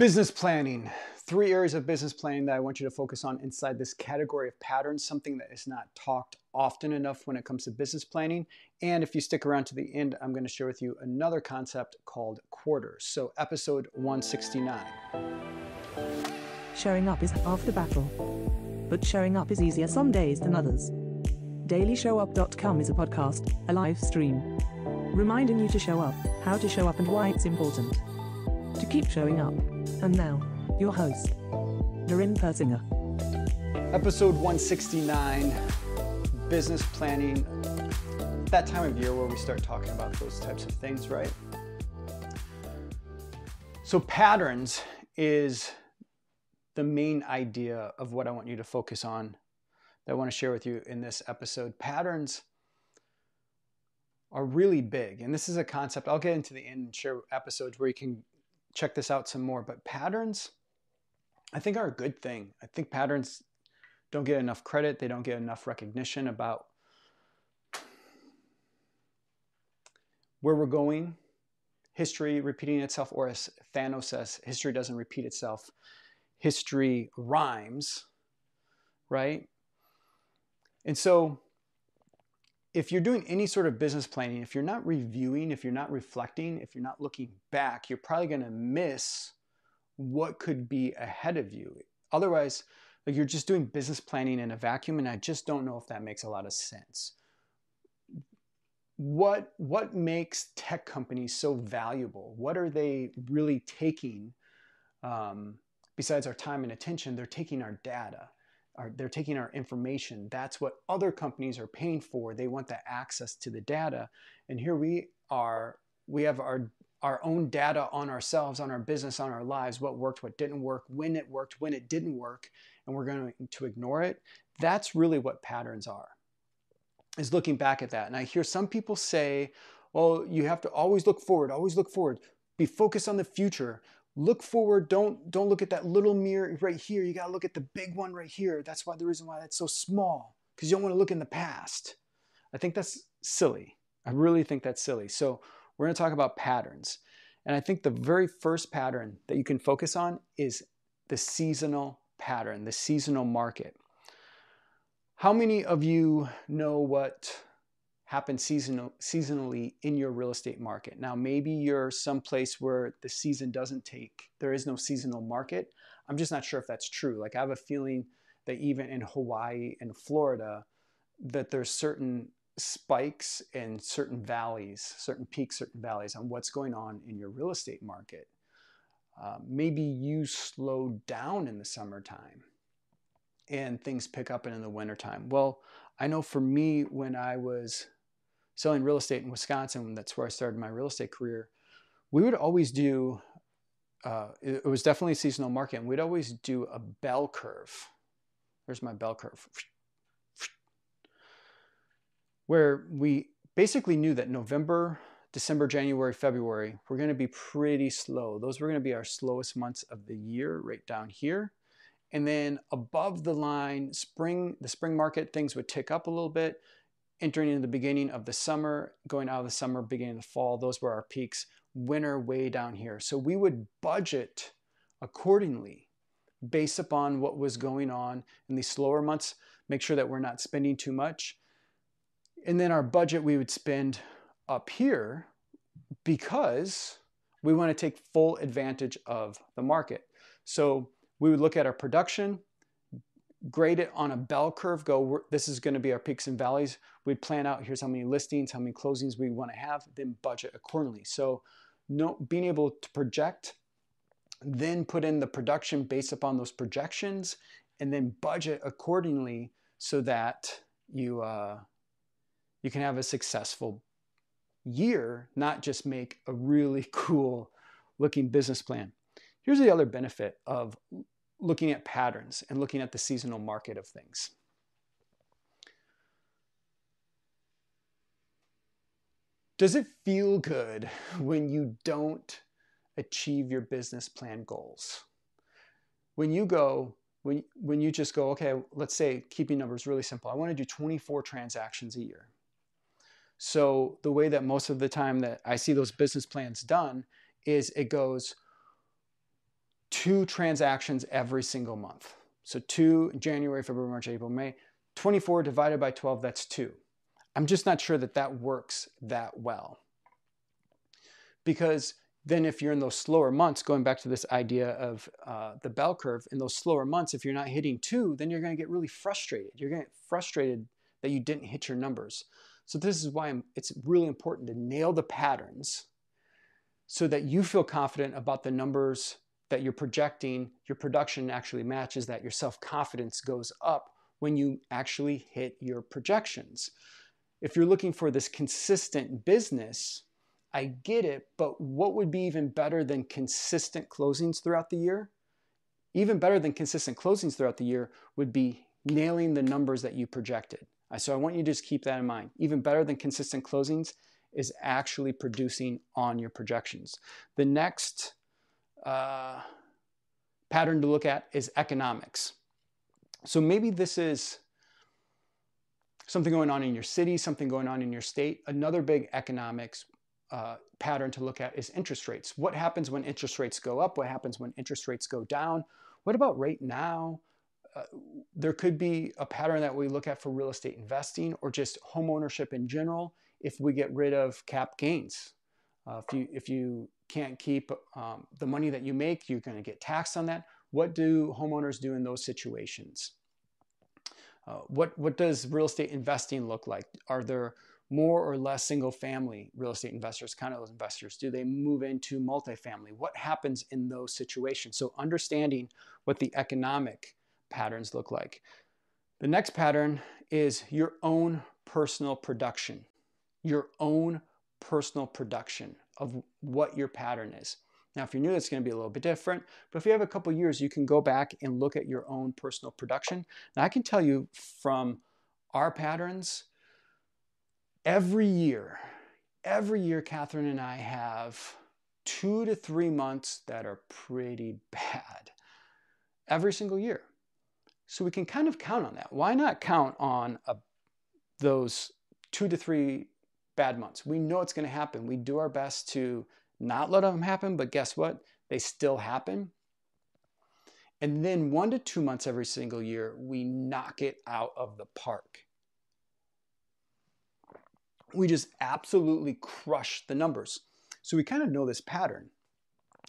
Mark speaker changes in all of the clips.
Speaker 1: Business planning. Three areas of business planning that I want you to focus on inside this category of patterns, something that is not talked often enough when it comes to business planning. And if you stick around to the end, I'm going to share with you another concept called quarters. So, episode 169.
Speaker 2: Showing up is half the battle. But showing up is easier some days than others. DailyShowUp.com is a podcast, a live stream, reminding you to show up, how to show up, and why it's important keep showing up. And now, your host, Darren Persinger.
Speaker 1: Episode 169 Business Planning. That time of year where we start talking about those types of things, right? So, patterns is the main idea of what I want you to focus on that I want to share with you in this episode. Patterns are really big, and this is a concept I'll get into the end and share episodes where you can check this out some more. But patterns, I think, are a good thing. I think patterns don't get enough credit, they don't get enough recognition about where we're going, history repeating itself, or as Thanos says, history doesn't repeat itself, history rhymes, right? And so, if you're doing any sort of business planning, if you're not reviewing, if you're not reflecting, if you're not looking back, you're probably going to miss what could be ahead of you. Otherwise, like you're just doing business planning in a vacuum, and I just don't know if that makes a lot of sense. What what makes tech companies so valuable? What are they really taking? Um, besides our time and attention, they're taking our data are, they're taking our information. That's what other companies are paying for. They want the access to the data. And here we are, we have our our own data on ourselves, on our business, on our lives, what worked, what didn't work, when it worked, when it didn't work, and we're going to ignore it. That's really what patterns are. Is looking back at that. And I hear some people say, well, you have to always look forward, always look forward. Be focused on the future look forward don't don't look at that little mirror right here. You got to look at the big one right here. That's why the reason why that's so small because you don't want to look in the past. I think that's silly. I really think that's silly. So we're going to talk about patterns. And i think the very first pattern that you can focus on is the seasonal pattern the seasonal market. How many of you know what happen seasonal, seasonally in your real estate market. Now, maybe you're someplace where the season doesn't take, there is no seasonal market. I'm just not sure if that's true. Like, I have a feeling that even in Hawaii and Florida, that there's certain spikes and certain valleys, certain peaks, certain valleys on what's going on in your real estate market. Uh, maybe you slow down in the summertime and things pick up in the wintertime. Well, I know for me, when I was selling real estate in Wisconsin, that's where I started my real estate career, we would always do, uh, it, was definitely a seasonal market, and we'd always do a bell curve. There's my bell curve. Where we basically knew that November, December, January, February, we're going to be pretty slow. Those were going to be our slowest months of the year, right down here. And then above the line, spring, the spring market, things would tick up a little bit entering into the beginning of the summer, going out of the summer, beginning of the fall, those were our peaks. Winter way down here. So we would budget accordingly based upon what was going on in these slower months, make sure that we're not spending too much. And then our budget we would spend up here because we want to take full advantage of the market. So we would look at our production, grade it on a bell curve, go, this is going to be our peaks and valleys. We'd plan out, here's how many listings, how many closings we want to have, then budget accordingly. So no, being able to project, then put in the production based upon those projections, and then budget accordingly so that you, uh, you can have a successful year, not just make a really cool looking business plan. Here's the other benefit of looking at patterns and looking at the seasonal market of things. Does it feel good when you don't achieve your business plan goals? When you go, when, when you just go, okay, let's say keeping numbers really simple. I want to do 24 transactions a year. So the way that most of the time that I see those business plans done is it goes two transactions every single month. So two January, February, March, April, May. 24 divided by 12, that's two. I'm just not sure that that works that well. Because then if you're in those slower months, going back to this idea of uh, the bell curve, in those slower months, if you're not hitting two, then you're going to get really frustrated. You're going to get frustrated that you didn't hit your numbers. So this is why I'm, it's really important to nail the patterns so that you feel confident about the numbers that you're projecting, your production actually matches that, your self-confidence goes up when you actually hit your projections. If you're looking for this consistent business, I get it, but what would be even better than consistent closings throughout the year? Even better than consistent closings throughout the year would be nailing the numbers that you projected. So I want you to just keep that in mind. Even better than consistent closings is actually producing on your projections. The next uh, pattern to look at is economics. So maybe this is something going on in your city, something going on in your state. Another big economics uh, pattern to look at is interest rates. What happens when interest rates go up? What happens when interest rates go down? What about right now? Uh, there could be a pattern that we look at for real estate investing or just home ownership in general if we get rid of cap gains. Uh, if you if you can't keep um, the money that you make, you're going to get taxed on that. What do homeowners do in those situations? Uh, what what does real estate investing look like? Are there more or less single family real estate investors, kind of those investors? Do they move into multifamily? What happens in those situations? So understanding what the economic patterns look like. The next pattern is your own personal production. Your own personal production of what your pattern is. Now, if you're new, it's going to be a little bit different. But if you have a couple years, you can go back and look at your own personal production. Now, I can tell you from our patterns, every year, every year, Catherine and I have two to three months that are pretty bad every single year. So we can kind of count on that. Why not count on a, those two to three bad months? We know it's going to happen. We do our best to not let them happen, but guess what? They still happen. And then one to two months every single year, we knock it out of the park we just absolutely crush the numbers. So we kind of know this pattern.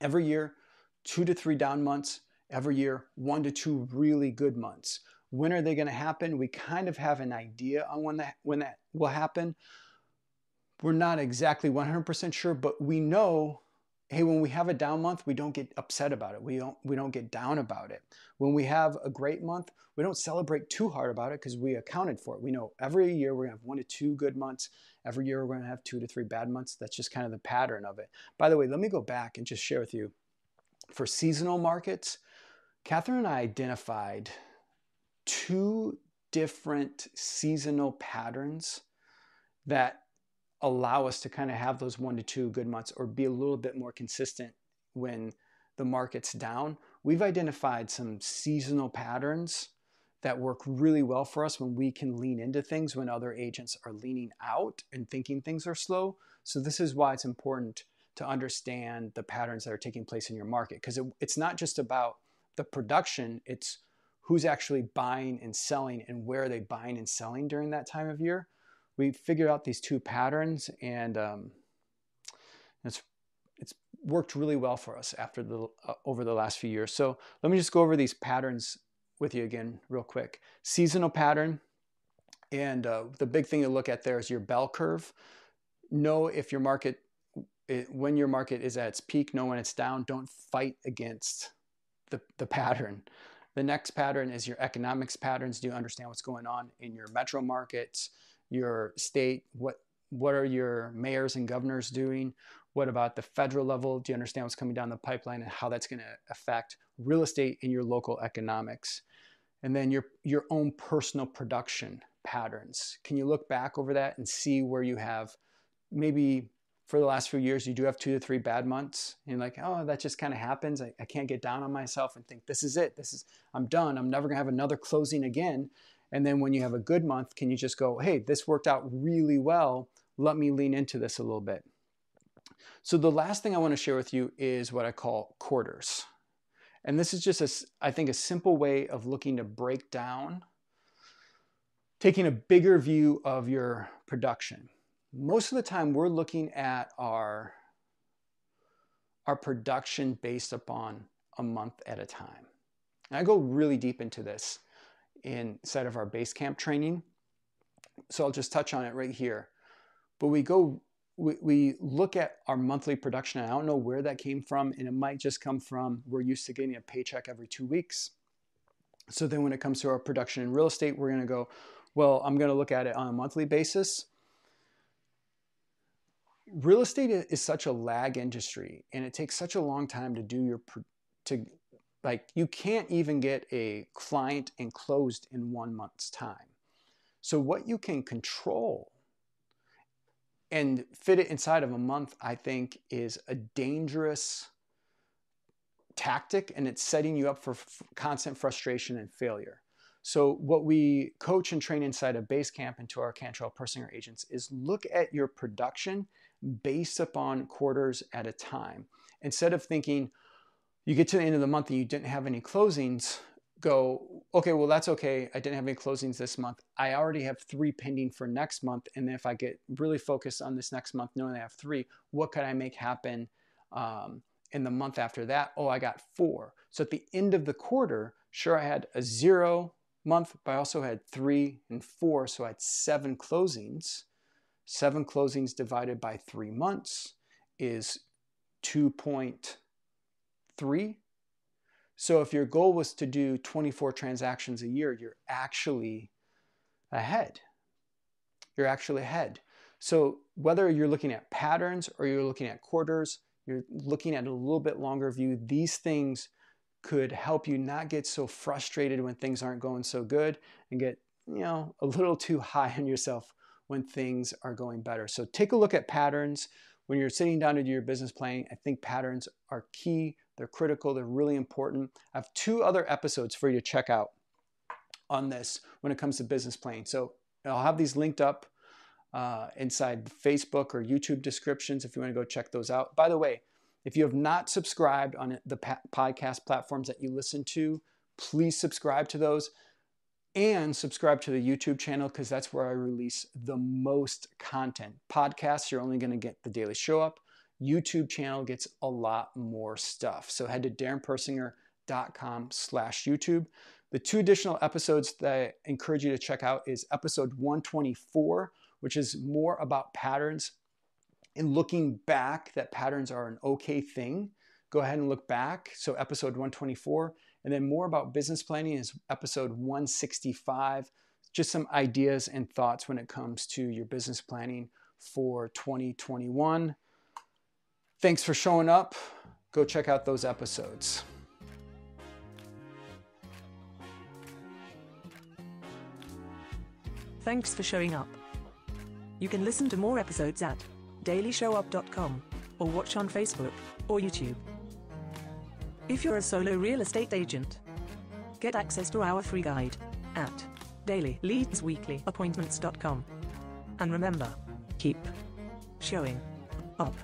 Speaker 1: Every year, two to three down months, every year, one to two really good months. When are they going to happen? We kind of have an idea on when that, when that will happen. We're not exactly 100% sure, but we know hey when we have a down month we don't get upset about it. We don't we don't get down about it. When we have a great month we don't celebrate too hard about it because we accounted for it. We know every year we're going to have one to two good months. Every year we're going to have two to three bad months. That's just kind of the pattern of it. By the way let me go back and just share with you. For seasonal markets catherine and i identified two different seasonal patterns that allow us to kind of have those one to two good months or be a little bit more consistent when the market's down. We've identified some seasonal patterns that work really well for us when we can lean into things when other agents are leaning out and thinking things are slow. So, this is why it's important to understand the patterns that are taking place in your market because it, it's not just about the production, it's who's actually buying and selling and where are they buying and selling during that time of year we figured out these two patterns and um, it's it's worked really well for us after the uh, over the last few years. So let me just go over these patterns with you again real quick. Seasonal pattern, and uh, the big thing to look at there is your bell curve. Know if your market it, when your market is at its peak, know when it's down. Don't fight against the, the pattern. The next pattern is your economics patterns. Do you understand what's going on in your metro markets? Your state? What what are your mayors and governors doing? What about the federal level? Do you understand what's coming down the pipeline and how that's going to affect real estate in your local economics? And then your your own personal production patterns. Can you look back over that and see where you have maybe for the last few years you do have two to three bad months and like oh that just kind of happens I, I, can't get down on myself and think this is it this is i'm done i'm never going to have another closing again and then when you have a good month, can you just go, hey, this worked out really well. Let me lean into this a little bit. So the last thing I want to share with you is what I call quarters. And this is just, a, I think, a simple way of looking to break down, taking a bigger view of your production. Most of the time, we're looking at our, our production based upon a month at a time. And I go really deep into this inside of our base camp training. So I'll just touch on it right here. But we go, we, we look at our monthly production. I don't know where that came from, and it might just come from we're used to getting a paycheck every two weeks. So then when it comes to our production in real estate, we're going to go, well, I'm going to look at it on a monthly basis. Real estate is such a lag industry, and it takes such a long time to do your to like you can't even get a client enclosed in one month's time. So what you can control and fit it inside of a month, I think, is a dangerous tactic and it's setting you up for f- constant frustration and failure. So, what we coach and train inside of Basecamp and to our Cantrell Persinger agents is look at your production based upon quarters at a time. Instead of thinking, you get to the end of the month and you didn't have any closings, go, okay, well, that's okay. I didn't have any closings this month. I already have three pending for next month. And then if I get really focused on this next month, knowing I have three, what could I make happen um, in the month after that? Oh, I got four. So at the end of the quarter, sure, I had a zero month, but I also had three and four. So I had seven closings. Seven closings divided by three months is 2.0 three. So if your goal was to do 24 transactions a year, you're actually ahead. You're actually ahead. So whether you're looking at patterns or you're looking at quarters, you're looking at a little bit longer view, these things could help you not get so frustrated when things aren't going so good and get, you know, a little too high on yourself when things are going better. So take a look at patterns when you're sitting down to do your business planning. I think patterns are key they're critical, they're really important. I have two other episodes for you to check out on this when it comes to business planning. So I'll have these linked up uh, inside Facebook or YouTube descriptions if you want to go check those out. By the way, if you have not subscribed on the podcast platforms that you listen to, please subscribe to those and subscribe to the YouTube channel because that's where I release the most content. Podcasts, you're only going to get the daily show up. YouTube channel gets a lot more stuff. So head to darrenpersinger.com slash YouTube. The two additional episodes that I encourage you to check out is episode 124, which is more about patterns and looking back that patterns are an okay thing. Go ahead and look back. So episode 124. And then more about business planning is episode 165. Just some ideas and thoughts when it comes to your business planning for 2021. Thanks for showing up. Go check out those episodes.
Speaker 2: Thanks for showing up. You can listen to more episodes at dailyshowup.com or watch on Facebook or YouTube. If you're a solo real estate agent, get access to our free guide at dailyleadsweeklyappointments.com. And remember, keep showing up.